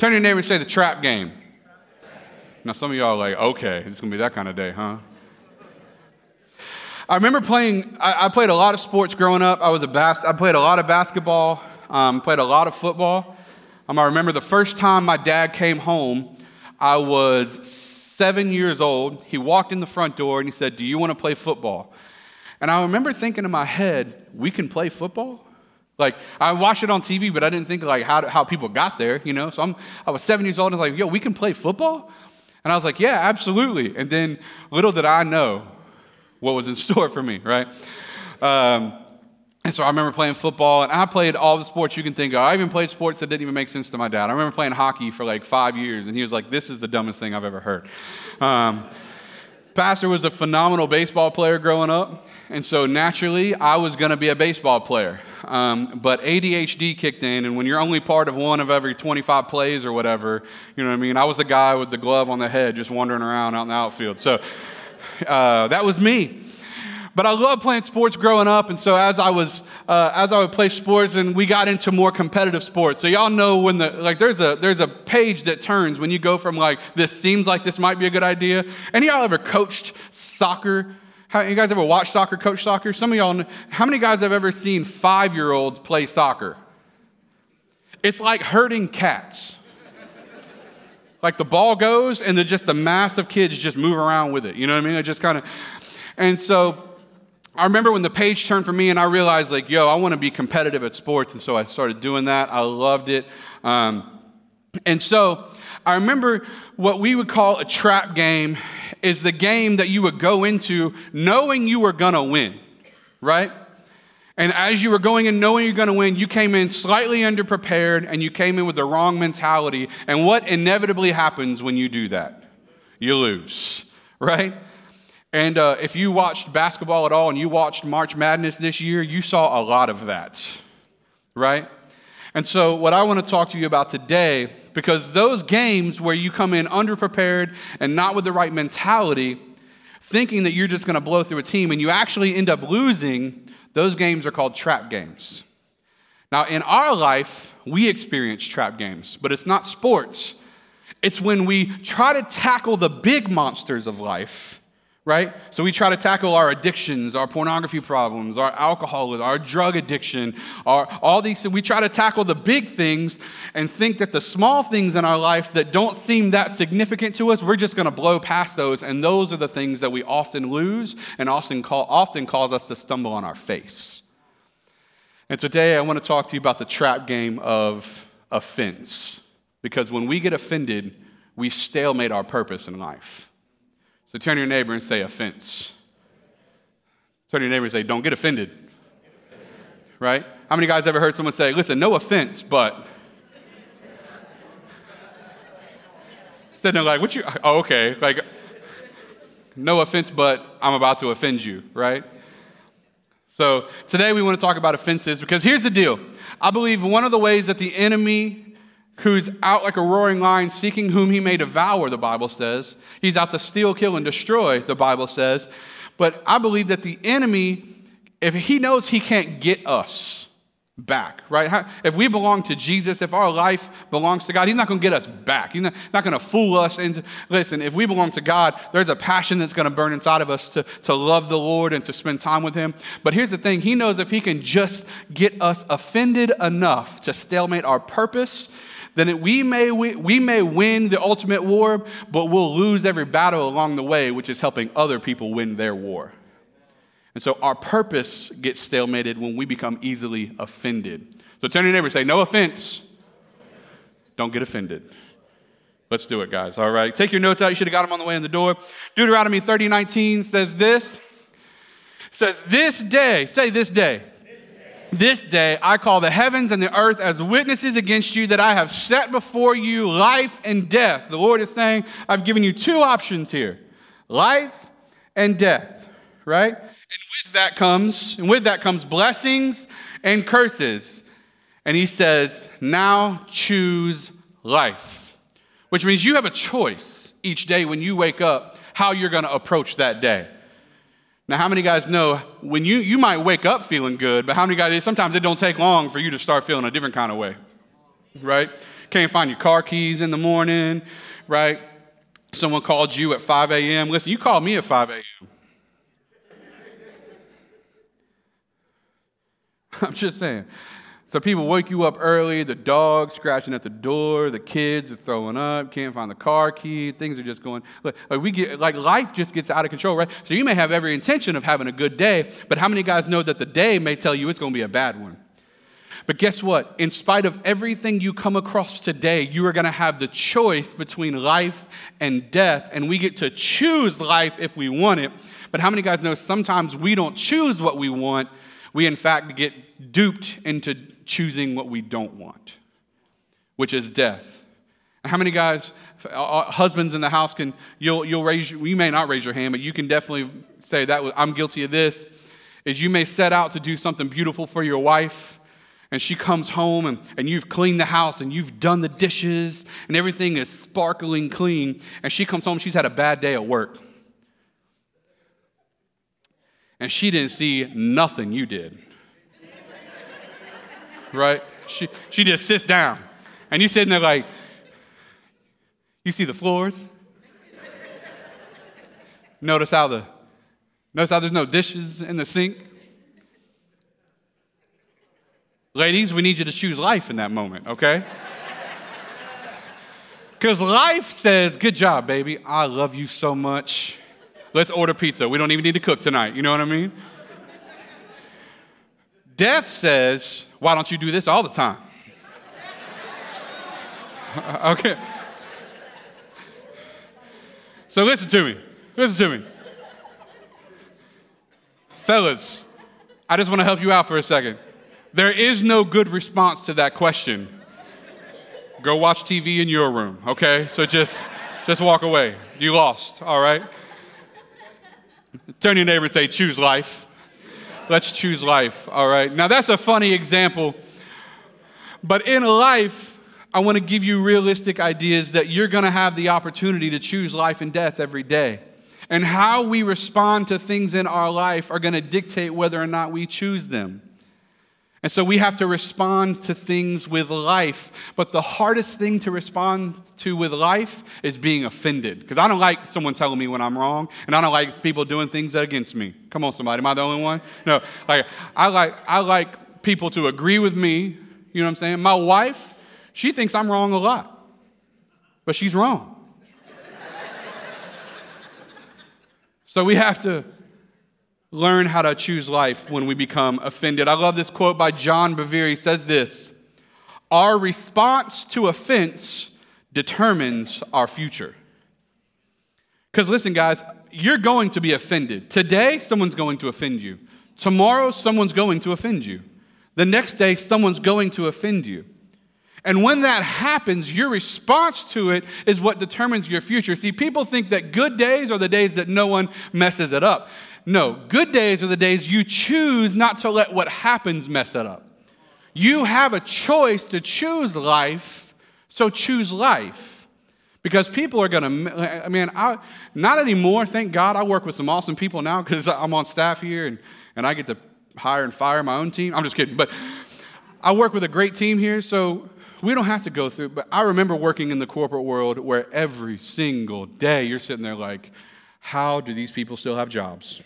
Turn your neighbor and say the trap game. Now, some of y'all are like, okay, it's gonna be that kind of day, huh? I remember playing, I, I played a lot of sports growing up. I was a bas- I played a lot of basketball, um, played a lot of football. Um, I remember the first time my dad came home, I was seven years old. He walked in the front door and he said, Do you want to play football? And I remember thinking in my head, We can play football? Like, I watched it on TV, but I didn't think like how, how people got there, you know? So I'm, I was seven years old and I was like, Yo, we can play football? And I was like, Yeah, absolutely. And then little did I know what was in store for me, right? Um, and so I remember playing football, and I played all the sports you can think of. I even played sports that didn't even make sense to my dad. I remember playing hockey for like five years, and he was like, This is the dumbest thing I've ever heard. Um, Pastor was a phenomenal baseball player growing up, and so naturally, I was going to be a baseball player. Um, but ADHD kicked in, and when you're only part of one of every 25 plays or whatever, you know what I mean? I was the guy with the glove on the head just wandering around out in the outfield. So uh, that was me. But I loved playing sports growing up, and so as I was uh, as I would play sports, and we got into more competitive sports. So y'all know when the like there's a there's a page that turns when you go from like this seems like this might be a good idea. Any y'all ever coached soccer? How, you guys ever watched soccer, coach soccer? Some of y'all, know, how many guys have ever seen five year olds play soccer? It's like herding cats. like the ball goes, and then just the mass of kids just move around with it. You know what I mean? It just kind of, and so I remember when the page turned for me and I realized, like, yo, I want to be competitive at sports. And so I started doing that. I loved it. Um, and so I remember what we would call a trap game is the game that you would go into knowing you were going to win, right? And as you were going in knowing you're going to win, you came in slightly underprepared and you came in with the wrong mentality. And what inevitably happens when you do that? You lose, right? And uh, if you watched basketball at all and you watched March Madness this year, you saw a lot of that, right? And so, what I want to talk to you about today, because those games where you come in underprepared and not with the right mentality, thinking that you're just going to blow through a team and you actually end up losing, those games are called trap games. Now, in our life, we experience trap games, but it's not sports. It's when we try to tackle the big monsters of life right? So we try to tackle our addictions, our pornography problems, our alcoholism, our drug addiction, our, all these things. We try to tackle the big things and think that the small things in our life that don't seem that significant to us, we're just going to blow past those. And those are the things that we often lose and often, call, often cause us to stumble on our face. And today I want to talk to you about the trap game of offense. Because when we get offended, we stalemate our purpose in life. So turn to your neighbor and say offense. Turn to your neighbor and say, don't get offended. Right? How many guys ever heard someone say, listen, no offense, but. Sitting there like, what you, oh, okay. Like, no offense, but I'm about to offend you, right? So today we want to talk about offenses because here's the deal. I believe one of the ways that the enemy who's out like a roaring lion seeking whom he may devour, the Bible says. He's out to steal, kill, and destroy, the Bible says. But I believe that the enemy, if he knows he can't get us back, right? If we belong to Jesus, if our life belongs to God, he's not going to get us back. He's not, not going to fool us into, listen, if we belong to God, there's a passion that's going to burn inside of us to, to love the Lord and to spend time with him. But here's the thing. He knows if he can just get us offended enough to stalemate our purpose, then we may, we may win the ultimate war, but we'll lose every battle along the way, which is helping other people win their war. And so our purpose gets stalemated when we become easily offended. So turn to your neighbor and say, No offense. Don't get offended. Let's do it, guys. All right. Take your notes out. You should have got them on the way in the door. Deuteronomy 30 19 says this. Says, This day, say this day. This day I call the heavens and the earth as witnesses against you that I have set before you life and death. The Lord is saying, I've given you two options here life and death, right? And with that comes, and with that comes blessings and curses. And he says, now choose life, which means you have a choice each day when you wake up how you're going to approach that day. Now, how many guys know when you, you might wake up feeling good, but how many guys, sometimes it don't take long for you to start feeling a different kind of way, right? Can't find your car keys in the morning, right? Someone called you at 5 a.m. Listen, you called me at 5 a.m. I'm just saying. So people wake you up early, the dog scratching at the door, the kids are throwing up, can't find the car key, things are just going like we get like life just gets out of control, right? So you may have every intention of having a good day, but how many guys know that the day may tell you it's going to be a bad one? But guess what? In spite of everything you come across today, you are going to have the choice between life and death, and we get to choose life if we want it. But how many guys know sometimes we don't choose what we want? We, in fact, get duped into choosing what we don't want, which is death. How many guys, uh, husbands in the house, can you'll you'll raise you may not raise your hand, but you can definitely say that I'm guilty of this. Is you may set out to do something beautiful for your wife, and she comes home and, and you've cleaned the house and you've done the dishes and everything is sparkling clean, and she comes home, she's had a bad day at work. And she didn't see nothing you did right? She, she just sits down. And you're sitting there like, you see the floors? notice how the notice how there's no dishes in the sink? Ladies, we need you to choose life in that moment, okay? Because life says, Good job, baby. I love you so much. Let's order pizza. We don't even need to cook tonight. You know what I mean? Death says, why don't you do this all the time? okay. So listen to me. Listen to me. Fellas, I just want to help you out for a second. There is no good response to that question. Go watch TV in your room, okay? So just just walk away. You lost, all right? Turn your neighbor and say, choose life. Let's choose life, all right? Now, that's a funny example, but in life, I want to give you realistic ideas that you're going to have the opportunity to choose life and death every day. And how we respond to things in our life are going to dictate whether or not we choose them. And so we have to respond to things with life. But the hardest thing to respond to with life is being offended. Because I don't like someone telling me when I'm wrong, and I don't like people doing things against me. Come on, somebody. Am I the only one? No. Like I like I like people to agree with me. You know what I'm saying? My wife, she thinks I'm wrong a lot. But she's wrong. so we have to learn how to choose life when we become offended. I love this quote by John Bevere. He says this Our response to offense determines our future. Because listen, guys, you're going to be offended. Today, someone's going to offend you. Tomorrow, someone's going to offend you. The next day, someone's going to offend you. And when that happens, your response to it is what determines your future. See, people think that good days are the days that no one messes it up. No, good days are the days you choose not to let what happens mess it up. You have a choice to choose life, so choose life. Because people are going to, I mean, I, not anymore, thank God. I work with some awesome people now because I'm on staff here and, and I get to hire and fire my own team. I'm just kidding. But I work with a great team here, so we don't have to go through. But I remember working in the corporate world where every single day you're sitting there like, how do these people still have jobs?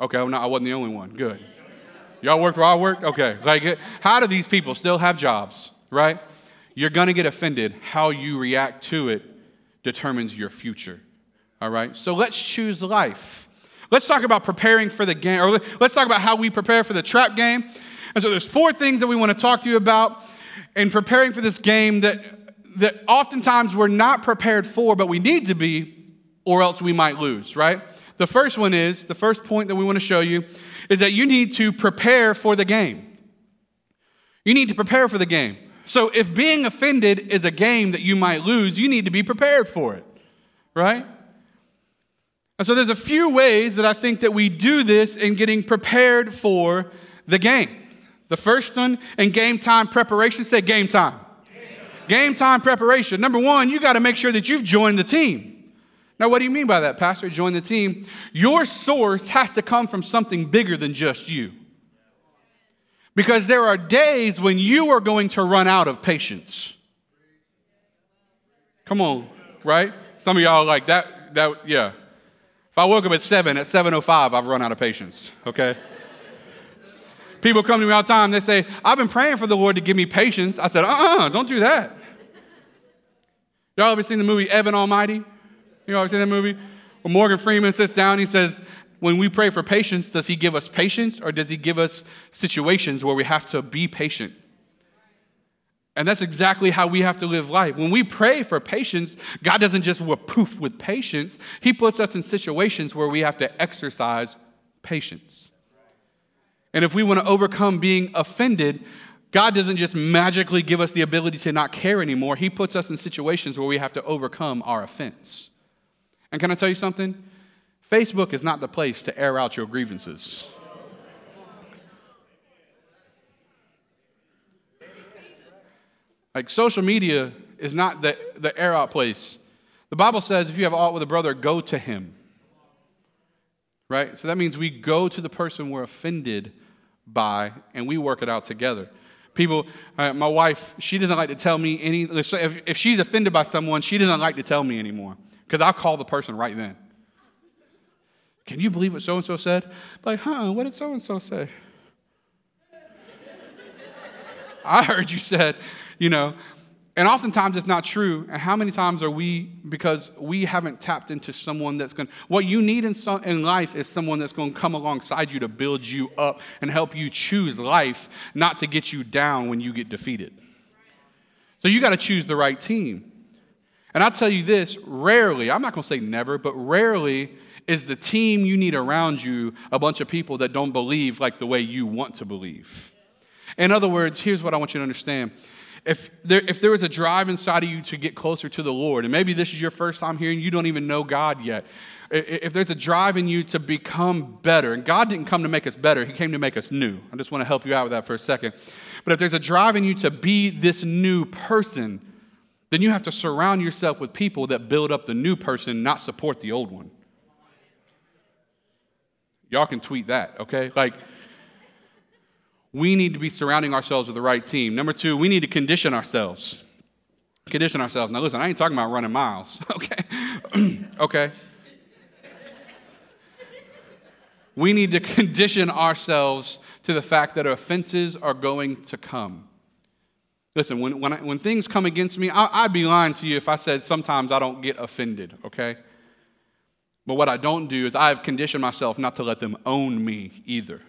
Okay, no, I wasn't the only one. Good. Y'all worked where I worked? Okay. Like, how do these people still have jobs, right? You're going to get offended. How you react to it determines your future, all right? So let's choose life. Let's talk about preparing for the game, or let's talk about how we prepare for the trap game. And so there's four things that we want to talk to you about in preparing for this game that, that oftentimes we're not prepared for, but we need to be, or else we might lose, right? The first one is the first point that we want to show you is that you need to prepare for the game. You need to prepare for the game. So if being offended is a game that you might lose, you need to be prepared for it, right? And so there's a few ways that I think that we do this in getting prepared for the game. The first one in game time preparation, say game time. Game time, preparation. Number one, you got to make sure that you've joined the team. Now, what do you mean by that, Pastor? Join the team. Your source has to come from something bigger than just you. Because there are days when you are going to run out of patience. Come on, right? Some of y'all like that, that, yeah. If I woke up at 7, at 7.05, I've run out of patience, okay? People come to me all the time, they say, I've been praying for the Lord to give me patience. I said, uh-uh, don't do that. Y'all ever seen the movie Evan Almighty? You ever seen that movie? When Morgan Freeman sits down, he says, when we pray for patience, does he give us patience or does he give us situations where we have to be patient? And that's exactly how we have to live life. When we pray for patience, God doesn't just poof with patience, He puts us in situations where we have to exercise patience. And if we want to overcome being offended, God doesn't just magically give us the ability to not care anymore. He puts us in situations where we have to overcome our offense. And can I tell you something? Facebook is not the place to air out your grievances. Like social media is not the, the air out place. The Bible says if you have aught with a brother, go to him. Right? So that means we go to the person we're offended by and we work it out together. People, uh, my wife, she doesn't like to tell me any, if, if she's offended by someone, she doesn't like to tell me anymore because I'll call the person right then. Can you believe what so and so said? Like, huh, what did so and so say? I heard you said, you know, and oftentimes it's not true. And how many times are we, because we haven't tapped into someone that's going to, what you need in, in life is someone that's going to come alongside you to build you up and help you choose life, not to get you down when you get defeated. So you got to choose the right team. And I'll tell you this rarely, I'm not going to say never, but rarely is the team you need around you a bunch of people that don't believe like the way you want to believe. In other words, here's what I want you to understand. If there, if there is a drive inside of you to get closer to the Lord, and maybe this is your first time here and you don't even know God yet, if there's a drive in you to become better, and God didn't come to make us better, He came to make us new. I just want to help you out with that for a second. But if there's a drive in you to be this new person, then you have to surround yourself with people that build up the new person, not support the old one. Y'all can tweet that, okay? Like, we need to be surrounding ourselves with the right team. Number two, we need to condition ourselves. Condition ourselves. Now, listen, I ain't talking about running miles, okay? okay. We need to condition ourselves to the fact that offenses are going to come. Listen, when, when, I, when things come against me, I, I'd be lying to you if I said sometimes I don't get offended, okay? But what I don't do is I have conditioned myself not to let them own me either.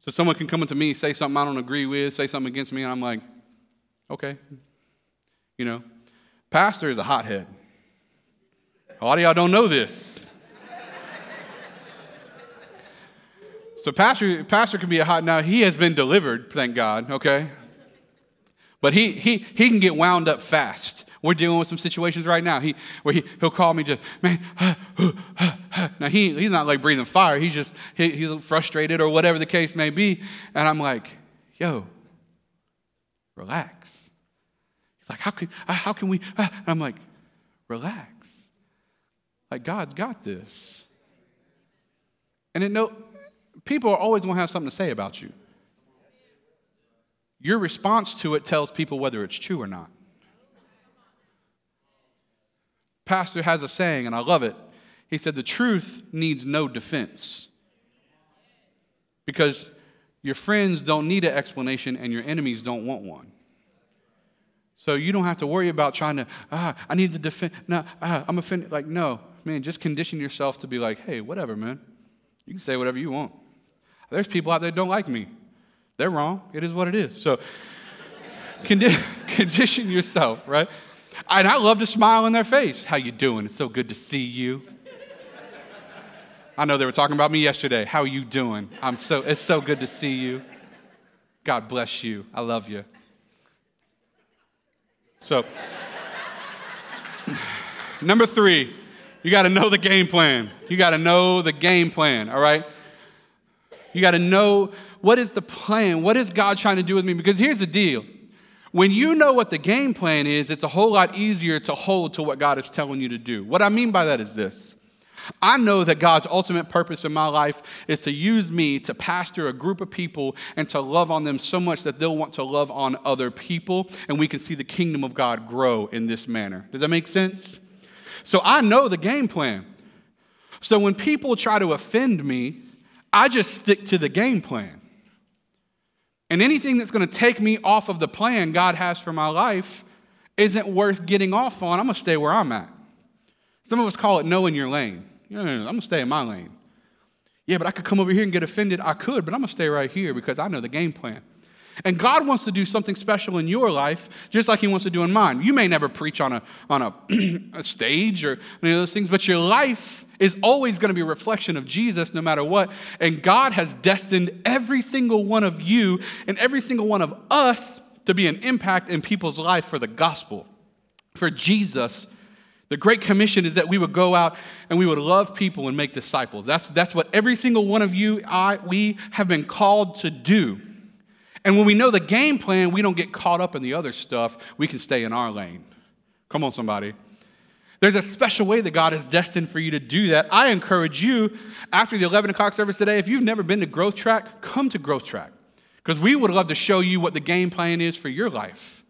So someone can come up to me, say something I don't agree with, say something against me, and I'm like, okay. You know, pastor is a hothead. A lot of y'all don't know this. so pastor, pastor can be a hot now. He has been delivered, thank God, okay? But he he he can get wound up fast. We're dealing with some situations right now. He, where he, he'll call me just, man, now he, he's not like breathing fire. He's just, he, he's frustrated or whatever the case may be. And I'm like, yo, relax. He's like, how can, uh, how can we? And I'm like, relax. Like, God's got this. And it no, people are always going to have something to say about you. Your response to it tells people whether it's true or not pastor has a saying, and I love it. He said, The truth needs no defense. Because your friends don't need an explanation and your enemies don't want one. So you don't have to worry about trying to, ah, I need to defend. No, ah, I'm offended. Like, no, man, just condition yourself to be like, hey, whatever, man. You can say whatever you want. There's people out there don't like me. They're wrong. It is what it is. So condi- condition yourself, right? And I love to smile in their face. How you doing? It's so good to see you. I know they were talking about me yesterday. How you doing? I'm so it's so good to see you. God bless you. I love you. So number 3, you got to know the game plan. You got to know the game plan, all right? You got to know what is the plan? What is God trying to do with me? Because here's the deal. When you know what the game plan is, it's a whole lot easier to hold to what God is telling you to do. What I mean by that is this I know that God's ultimate purpose in my life is to use me to pastor a group of people and to love on them so much that they'll want to love on other people, and we can see the kingdom of God grow in this manner. Does that make sense? So I know the game plan. So when people try to offend me, I just stick to the game plan. And anything that's going to take me off of the plan God has for my life isn't worth getting off on. I'm going to stay where I'm at. Some of us call it knowing your lane. I'm going to stay in my lane. Yeah, but I could come over here and get offended. I could, but I'm going to stay right here because I know the game plan. And God wants to do something special in your life, just like He wants to do in mine. You may never preach on a, on a, a stage or any of those things, but your life is always going to be a reflection of Jesus no matter what. And God has destined every single one of you and every single one of us to be an impact in people's life for the gospel, for Jesus the Great Commission is that we would go out and we would love people and make disciples. That's, that's what every single one of you, I, we have been called to do. And when we know the game plan, we don't get caught up in the other stuff. We can stay in our lane. Come on, somebody. There's a special way that God has destined for you to do that. I encourage you, after the 11 o'clock service today, if you've never been to Growth Track, come to Growth Track. Because we would love to show you what the game plan is for your life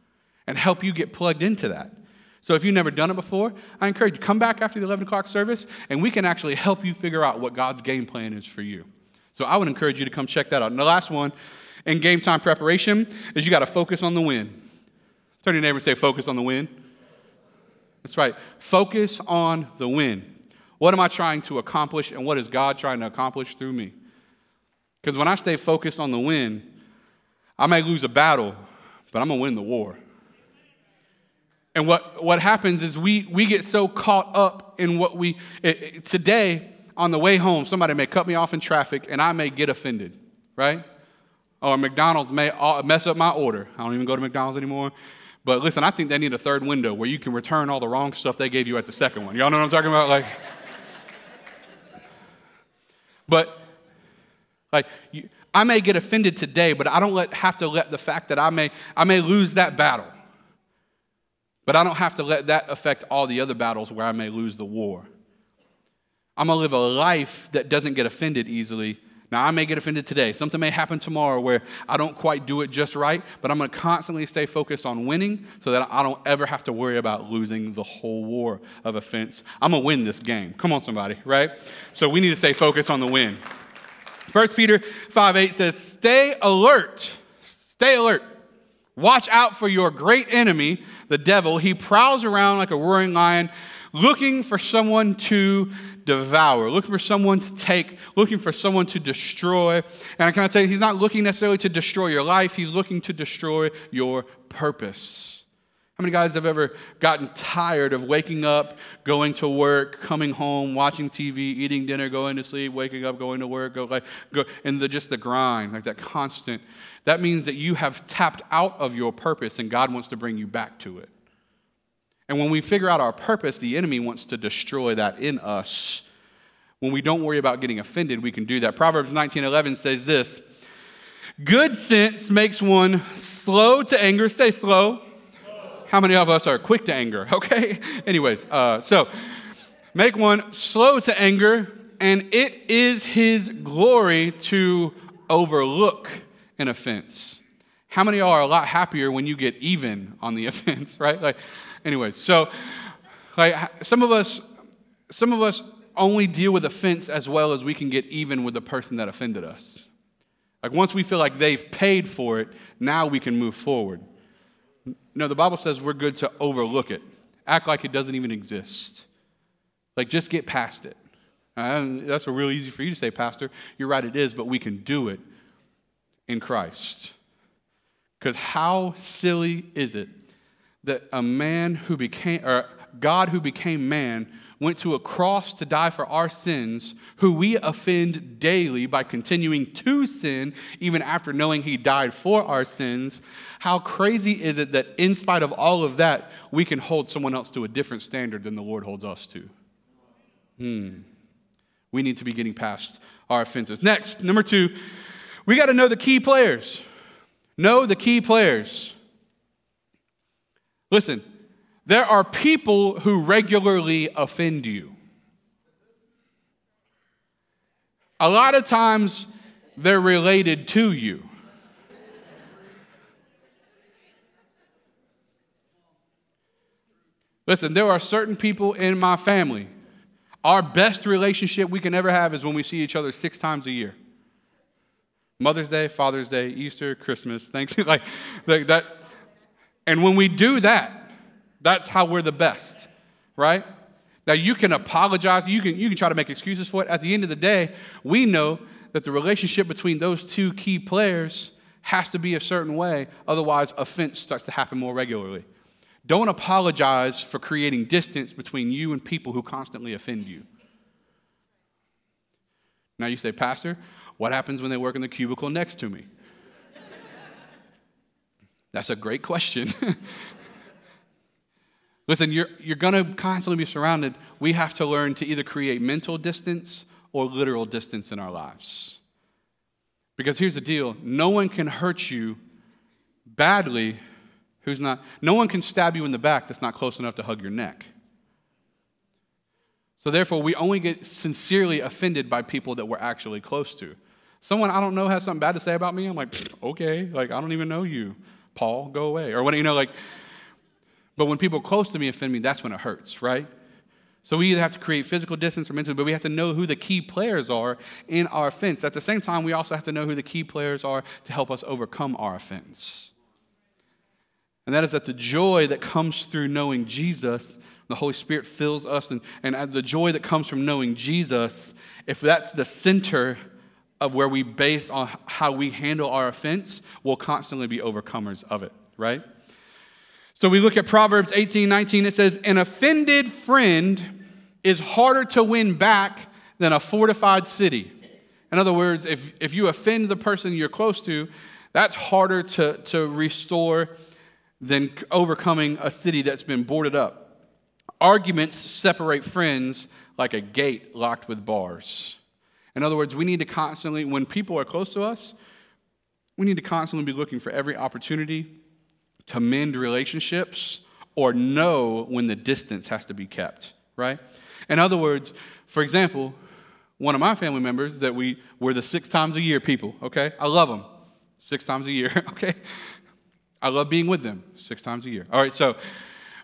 and help you get plugged into that. So if you've never done it before, I encourage you, come back after the 11 o'clock service and we can actually help you figure out what God's game plan is for you. So I would encourage you to come check that out. And the last one in game time preparation is you got to focus on the win. Turn to your neighbor and say, focus on the win. That's right. Focus on the win. What am I trying to accomplish and what is God trying to accomplish through me? Because when I stay focused on the win, I may lose a battle, but I'm going to win the war. And what, what happens is we, we get so caught up in what we, it, it, today on the way home, somebody may cut me off in traffic and I may get offended, right? Or McDonald's may uh, mess up my order. I don't even go to McDonald's anymore. But listen, I think they need a third window where you can return all the wrong stuff they gave you at the second one. Y'all know what I'm talking about? Like, but like you, I may get offended today, but I don't let, have to let the fact that I may I may lose that battle but I don't have to let that affect all the other battles where I may lose the war. I'm to live a life that doesn't get offended easily. Now, I may get offended today. Something may happen tomorrow where I don't quite do it just right, but I'm going to constantly stay focused on winning so that I don't ever have to worry about losing the whole war of offense. I'm going to win this game. Come on, somebody, right? So we need to stay focused on the win. 1 Peter 5 8 says, Stay alert. Stay alert. Watch out for your great enemy, the devil. He prowls around like a roaring lion, looking for someone to devour, looking for someone to take, looking for someone to destroy. And I can tell you, he's not looking necessarily to destroy your life, he's looking to destroy your purpose. How many guys have ever gotten tired of waking up, going to work, coming home, watching TV, eating dinner, going to sleep, waking up, going to work, go like go and the, just the grind, like that constant. That means that you have tapped out of your purpose and God wants to bring you back to it. And when we figure out our purpose, the enemy wants to destroy that in us. When we don't worry about getting offended, we can do that. Proverbs 19:11 says this: Good sense makes one slow to anger. Stay slow how many of us are quick to anger? Okay? Anyways, uh, so make one slow to anger, and it is his glory to overlook an offense. How many y'all are a lot happier when you get even on the offense, right? Like, anyways, so like some of us, some of us only deal with offense as well as we can get even with the person that offended us. Like once we feel like they've paid for it, now we can move forward. No, the Bible says we're good to overlook it, act like it doesn't even exist. Like, just get past it. And that's a real easy for you to say, Pastor. You're right, it is, but we can do it in Christ. Because how silly is it that a man who became, or God who became man, went to a cross to die for our sins, who we offend daily by continuing to sin, even after knowing he died for our sins. How crazy is it that, in spite of all of that, we can hold someone else to a different standard than the Lord holds us to? Hmm. We need to be getting past our offenses. Next, number two, we got to know the key players. Know the key players. Listen, there are people who regularly offend you. a lot of times they're related to you. Listen, there are certain people in my family. Our best relationship we can ever have is when we see each other six times a year. Mother's Day, Father's Day, Easter, Christmas, Thanksgiving, like, like that. And when we do that, that's how we're the best, right? Now you can apologize, you can, you can try to make excuses for it. At the end of the day, we know that the relationship between those two key players has to be a certain way, otherwise, offense starts to happen more regularly. Don't apologize for creating distance between you and people who constantly offend you. Now you say, Pastor, what happens when they work in the cubicle next to me? That's a great question. Listen, you're, you're going to constantly be surrounded. We have to learn to either create mental distance or literal distance in our lives. Because here's the deal no one can hurt you badly who's not, no one can stab you in the back that's not close enough to hug your neck. So therefore, we only get sincerely offended by people that we're actually close to. Someone I don't know has something bad to say about me. I'm like, okay, like I don't even know you, Paul, go away. Or when you know, like, but when people close to me offend me, that's when it hurts, right? So we either have to create physical distance or mental, but we have to know who the key players are in our offense. At the same time, we also have to know who the key players are to help us overcome our offense. And that is that the joy that comes through knowing Jesus, the Holy Spirit fills us, and, and the joy that comes from knowing Jesus, if that's the center of where we base on how we handle our offense, we'll constantly be overcomers of it, right? So we look at Proverbs 18 19, it says, An offended friend is harder to win back than a fortified city. In other words, if, if you offend the person you're close to, that's harder to, to restore than overcoming a city that's been boarded up. Arguments separate friends like a gate locked with bars. In other words, we need to constantly, when people are close to us, we need to constantly be looking for every opportunity to mend relationships or know when the distance has to be kept, right? In other words, for example, one of my family members that we were the six times a year people, okay? I love them. Six times a year, okay? I love being with them six times a year. All right, so,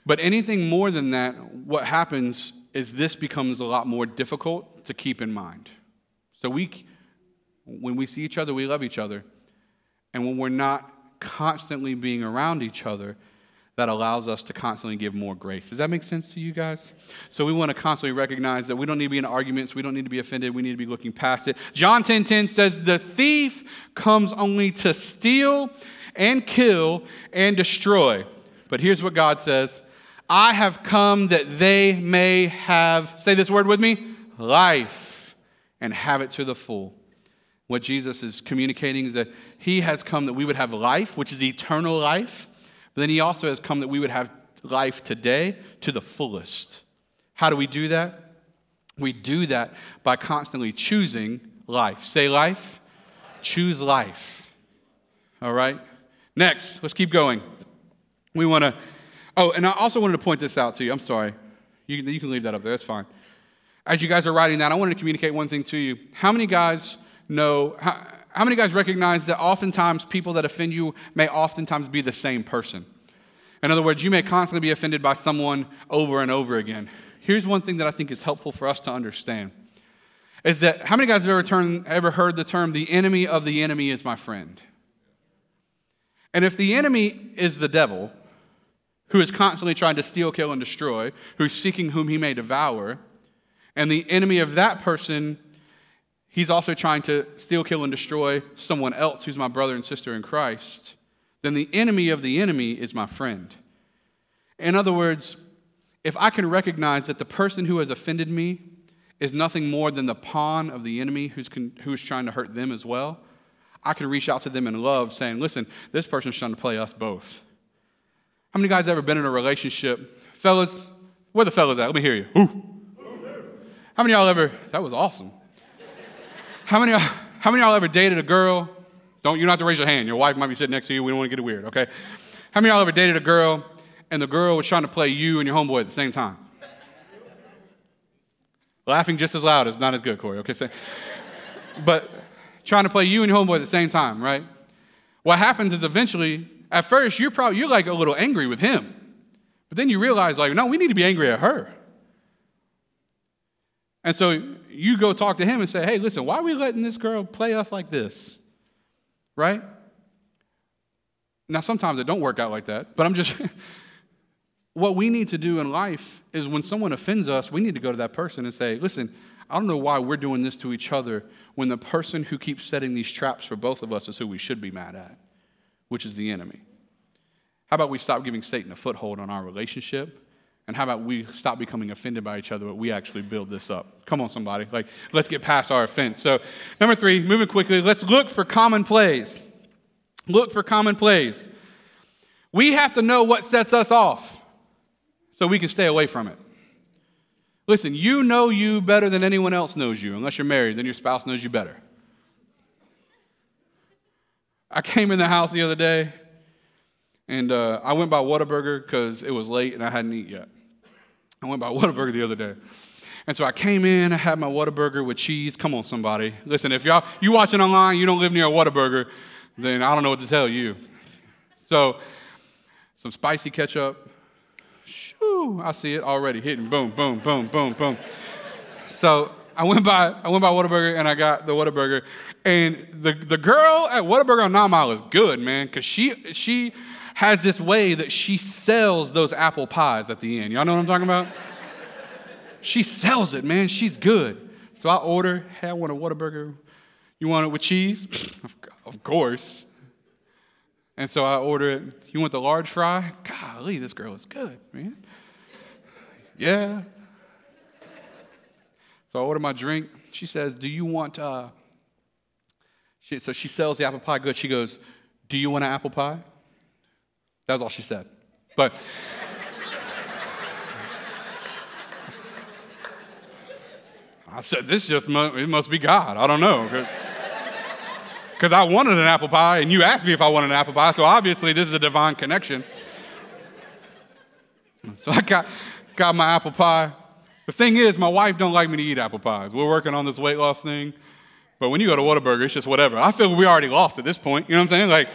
but anything more than that, what happens is this becomes a lot more difficult to keep in mind. So we, when we see each other, we love each other. And when we're not constantly being around each other, that allows us to constantly give more grace. Does that make sense to you guys? So we want to constantly recognize that we don't need to be in arguments, we don't need to be offended, we need to be looking past it. John 10:10 10, 10 says, "The thief comes only to steal and kill and destroy. But here's what God says I have come that they may have, say this word with me, life, and have it to the full. What Jesus is communicating is that He has come that we would have life, which is eternal life, but then He also has come that we would have life today to the fullest. How do we do that? We do that by constantly choosing life. Say life, choose life. All right? Next, let's keep going. We want to, oh, and I also wanted to point this out to you. I'm sorry. You, you can leave that up there, that's fine. As you guys are writing that, I wanted to communicate one thing to you. How many guys know, how, how many guys recognize that oftentimes people that offend you may oftentimes be the same person? In other words, you may constantly be offended by someone over and over again. Here's one thing that I think is helpful for us to understand is that how many guys have ever, turn, ever heard the term, the enemy of the enemy is my friend? And if the enemy is the devil, who is constantly trying to steal, kill, and destroy, who's seeking whom he may devour, and the enemy of that person, he's also trying to steal, kill, and destroy someone else who's my brother and sister in Christ, then the enemy of the enemy is my friend. In other words, if I can recognize that the person who has offended me is nothing more than the pawn of the enemy who's, con- who's trying to hurt them as well, I can reach out to them in love saying, listen, this person's trying to play us both. How many guys ever been in a relationship? Fellas, where the fellas at? Let me hear you. Ooh. How many y'all ever, that was awesome. How many, how many y'all ever dated a girl? Don't, you don't have to raise your hand. Your wife might be sitting next to you. We don't want to get it weird, okay? How many y'all ever dated a girl and the girl was trying to play you and your homeboy at the same time? Laughing just as loud is not as good, Corey, okay? but trying to play you and your homeboy at the same time, right? What happens is eventually, at first, you're probably you're like a little angry with him. But then you realize, like, no, we need to be angry at her. And so you go talk to him and say, hey, listen, why are we letting this girl play us like this? Right? Now, sometimes it don't work out like that, but I'm just, what we need to do in life is when someone offends us, we need to go to that person and say, listen, I don't know why we're doing this to each other when the person who keeps setting these traps for both of us is who we should be mad at, which is the enemy. How about we stop giving Satan a foothold on our relationship and how about we stop becoming offended by each other, but we actually build this up? Come on, somebody. Like, let's get past our offense. So, number three, moving quickly, let's look for common plays. Look for common plays. We have to know what sets us off so we can stay away from it. Listen, you know you better than anyone else knows you. Unless you're married, then your spouse knows you better. I came in the house the other day and uh, I went by Whataburger because it was late and I hadn't eaten yet. I went by Whataburger the other day. And so I came in, I had my Whataburger with cheese. Come on, somebody. Listen, if y'all you watching online, you don't live near a Whataburger, then I don't know what to tell you. So, some spicy ketchup. Shoo, I see it already hitting. Boom, boom, boom, boom, boom. So I went by I went by Whataburger and I got the Whataburger. And the, the girl at Whataburger on Nine Mile is good, man, because she she has this way that she sells those apple pies at the end. Y'all know what I'm talking about? she sells it, man. She's good. So I order, hey, I want a Whataburger. You want it with cheese? of course. And so I order it. You want the large fry? Golly, this girl is good, man. Yeah. So I order my drink. She says, Do you want, uh, she, so she sells the apple pie good. She goes, Do you want an apple pie? That was all she said. But I said, this just must, it must be God. I don't know. Because I wanted an apple pie, and you asked me if I wanted an apple pie, so obviously this is a divine connection. So I got, got my apple pie. The thing is, my wife don't like me to eat apple pies. We're working on this weight loss thing. But when you go to Whataburger, it's just whatever. I feel we already lost at this point. You know what I'm saying? Like,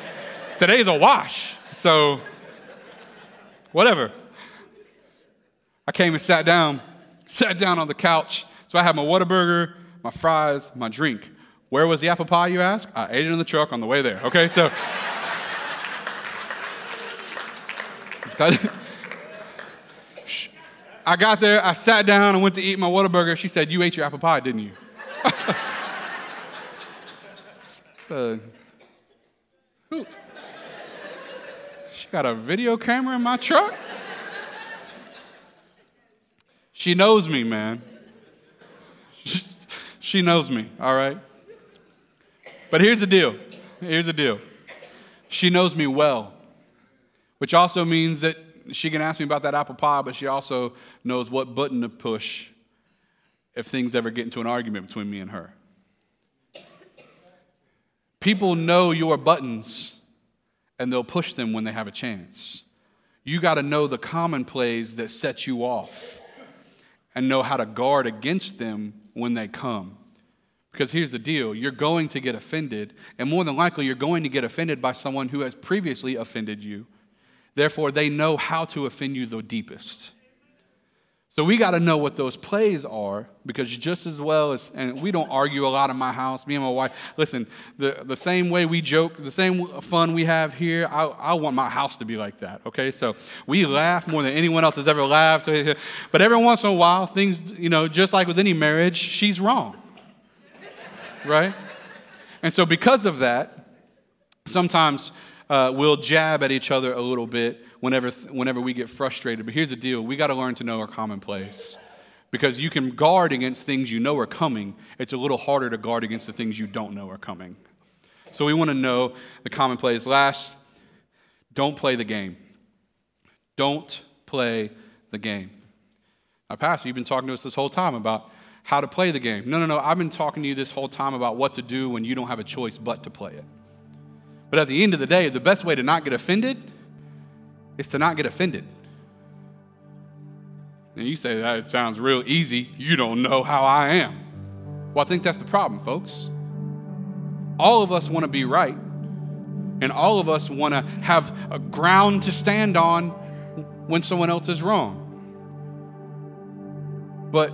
today's a wash. So, whatever. I came and sat down, sat down on the couch. So I had my Whataburger, my fries, my drink. Where was the apple pie, you ask? I ate it in the truck on the way there. Okay, so. so I, I got there, I sat down and went to eat my Whataburger. She said, You ate your apple pie, didn't you? so, got a video camera in my truck? she knows me, man. She knows me, all right? But here's the deal. Here's the deal. She knows me well, which also means that she can ask me about that apple pie, but she also knows what button to push if things ever get into an argument between me and her. People know your buttons and they'll push them when they have a chance. You got to know the common plays that set you off and know how to guard against them when they come. Because here's the deal you're going to get offended, and more than likely, you're going to get offended by someone who has previously offended you. Therefore, they know how to offend you the deepest. So we got to know what those plays are because just as well as, and we don't argue a lot in my house, me and my wife, listen, the, the same way we joke, the same fun we have here, I, I want my house to be like that, okay? So we laugh more than anyone else has ever laughed. But every once in a while, things, you know, just like with any marriage, she's wrong, right? And so because of that, sometimes uh, we'll jab at each other a little bit whenever, whenever we get frustrated. But here's the deal we got to learn to know our common plays. Because you can guard against things you know are coming, it's a little harder to guard against the things you don't know are coming. So we want to know the common plays. Last, don't play the game. Don't play the game. Now, Pastor, you've been talking to us this whole time about how to play the game. No, no, no. I've been talking to you this whole time about what to do when you don't have a choice but to play it. But at the end of the day, the best way to not get offended is to not get offended. And you say that it sounds real easy. You don't know how I am. Well, I think that's the problem, folks. all of us want to be right. And all of us want to have a ground to stand on when someone else is wrong. But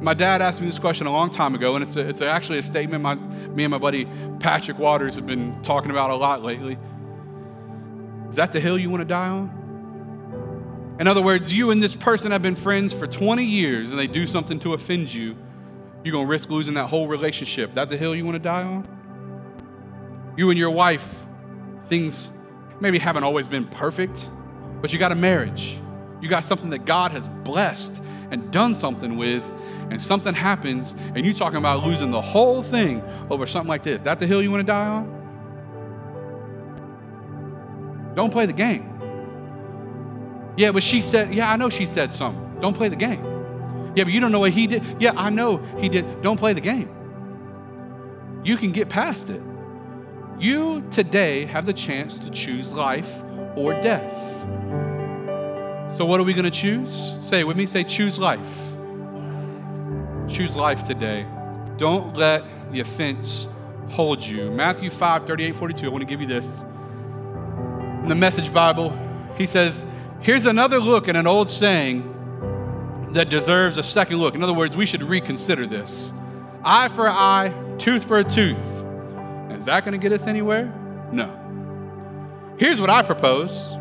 my dad asked me this question a long time ago, and it's, a, it's actually a statement my, me and my buddy Patrick Waters have been talking about a lot lately. Is that the hill you want to die on? In other words, you and this person have been friends for 20 years and they do something to offend you, you're going to risk losing that whole relationship. That the hill you want to die on? You and your wife, things maybe haven't always been perfect, but you got a marriage. You got something that God has blessed and done something with, and something happens, and you're talking about losing the whole thing over something like this. That the hill you want to die on? Don't play the game. Yeah, but she said, yeah, I know she said something. Don't play the game. Yeah, but you don't know what he did. Yeah, I know he did. Don't play the game. You can get past it. You today have the chance to choose life or death. So, what are we going to choose? Say it with me. Say, choose life. Choose life today. Don't let the offense hold you. Matthew 5 38 42. I want to give you this. In the Message Bible, he says, Here's another look at an old saying that deserves a second look. In other words, we should reconsider this. Eye for an eye, tooth for a tooth. Is that going to get us anywhere? No. Here's what I propose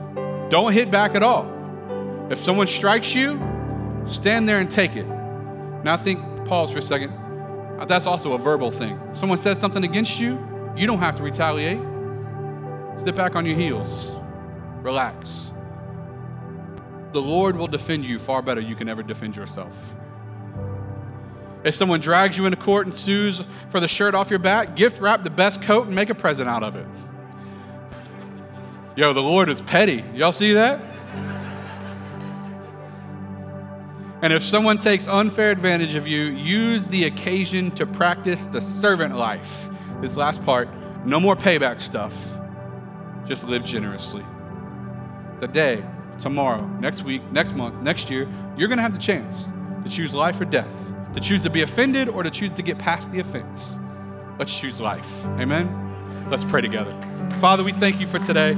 don't hit back at all. If someone strikes you, stand there and take it. Now, think, pause for a second. That's also a verbal thing. Someone says something against you, you don't have to retaliate. Sit back on your heels, relax. The Lord will defend you far better you can ever defend yourself. If someone drags you into court and sues for the shirt off your back, gift wrap the best coat and make a present out of it. Yo, the Lord is petty. Y'all see that? And if someone takes unfair advantage of you, use the occasion to practice the servant life. This last part no more payback stuff. Just live generously. Today, tomorrow, next week, next month, next year, you're going to have the chance to choose life or death, to choose to be offended or to choose to get past the offense. Let's choose life. Amen? Let's pray together. Father, we thank you for today.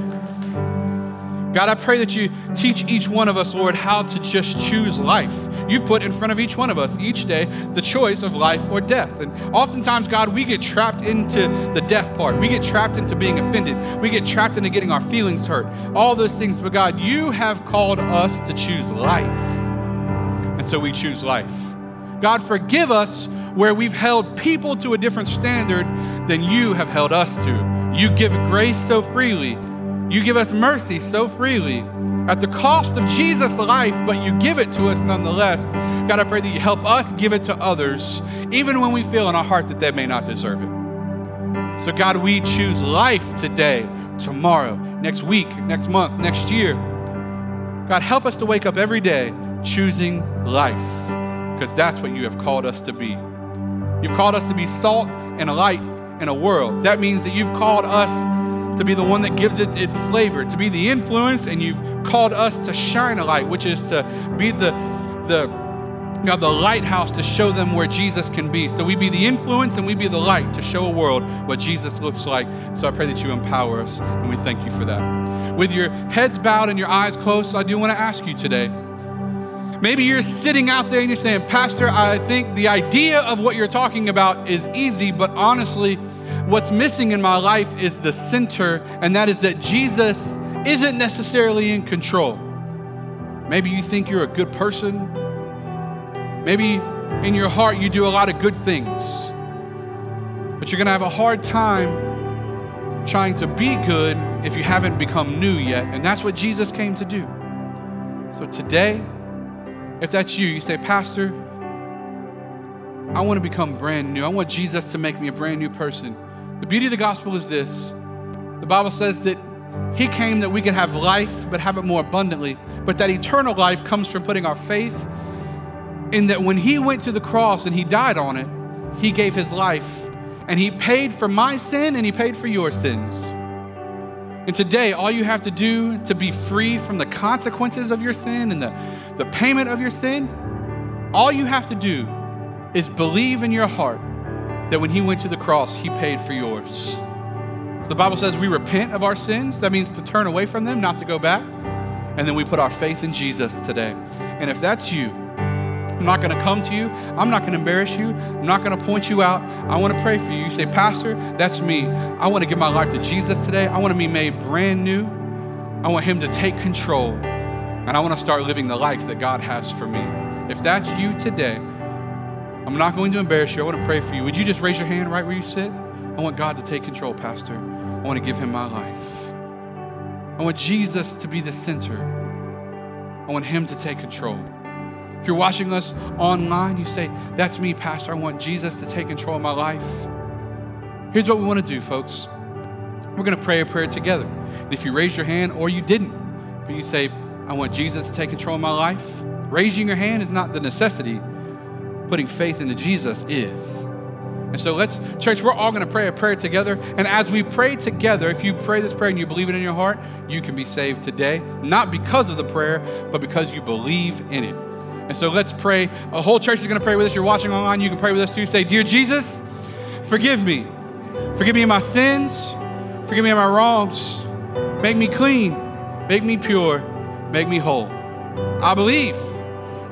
God, I pray that you teach each one of us, Lord, how to just choose life. You put in front of each one of us each day the choice of life or death. And oftentimes, God, we get trapped into the death part. We get trapped into being offended. We get trapped into getting our feelings hurt. All those things. But God, you have called us to choose life. And so we choose life. God, forgive us where we've held people to a different standard than you have held us to. You give grace so freely you give us mercy so freely at the cost of Jesus' life, but you give it to us nonetheless. God, I pray that you help us give it to others, even when we feel in our heart that they may not deserve it. So, God, we choose life today, tomorrow, next week, next month, next year. God, help us to wake up every day choosing life, because that's what you have called us to be. You've called us to be salt and a light in a world. That means that you've called us to be the one that gives it flavor, to be the influence, and you've called us to shine a light, which is to be the the know, the lighthouse to show them where Jesus can be. So we be the influence and we be the light to show a world what Jesus looks like. So I pray that you empower us, and we thank you for that. With your heads bowed and your eyes closed, I do want to ask you today. Maybe you're sitting out there and you're saying, Pastor, I think the idea of what you're talking about is easy, but honestly, what's missing in my life is the center, and that is that Jesus isn't necessarily in control. Maybe you think you're a good person. Maybe in your heart you do a lot of good things. But you're going to have a hard time trying to be good if you haven't become new yet. And that's what Jesus came to do. So today, if that's you, you say, Pastor, I want to become brand new. I want Jesus to make me a brand new person. The beauty of the gospel is this the Bible says that He came that we could have life, but have it more abundantly. But that eternal life comes from putting our faith in that when He went to the cross and He died on it, He gave His life and He paid for my sin and He paid for your sins. And today, all you have to do to be free from the consequences of your sin and the, the payment of your sin, all you have to do is believe in your heart that when he went to the cross, he paid for yours. So the Bible says we repent of our sins. That means to turn away from them, not to go back. And then we put our faith in Jesus today. And if that's you, I'm not going to come to you. I'm not going to embarrass you. I'm not going to point you out. I want to pray for you. You say, Pastor, that's me. I want to give my life to Jesus today. I want to be made brand new. I want Him to take control. And I want to start living the life that God has for me. If that's you today, I'm not going to embarrass you. I want to pray for you. Would you just raise your hand right where you sit? I want God to take control, Pastor. I want to give Him my life. I want Jesus to be the center. I want Him to take control. If you're watching us online, you say, That's me, Pastor. I want Jesus to take control of my life. Here's what we want to do, folks. We're going to pray a prayer together. And if you raise your hand or you didn't, but you say, I want Jesus to take control of my life, raising your hand is not the necessity. Putting faith into Jesus is. And so let's, church, we're all going to pray a prayer together. And as we pray together, if you pray this prayer and you believe it in your heart, you can be saved today. Not because of the prayer, but because you believe in it. And so let's pray. A whole church is going to pray with us. You're watching online, you can pray with us too. Say, Dear Jesus, forgive me. Forgive me of my sins. Forgive me of my wrongs. Make me clean. Make me pure. Make me whole. I believe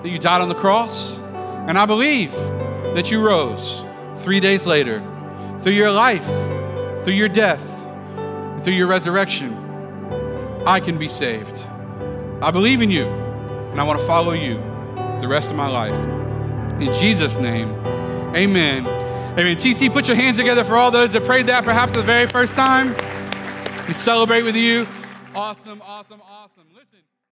that you died on the cross, and I believe that you rose three days later through your life, through your death, and through your resurrection. I can be saved. I believe in you, and I want to follow you the rest of my life. In Jesus' name, amen. Amen. TC, put your hands together for all those that prayed that perhaps the very first time. We celebrate with you. Awesome, awesome, awesome.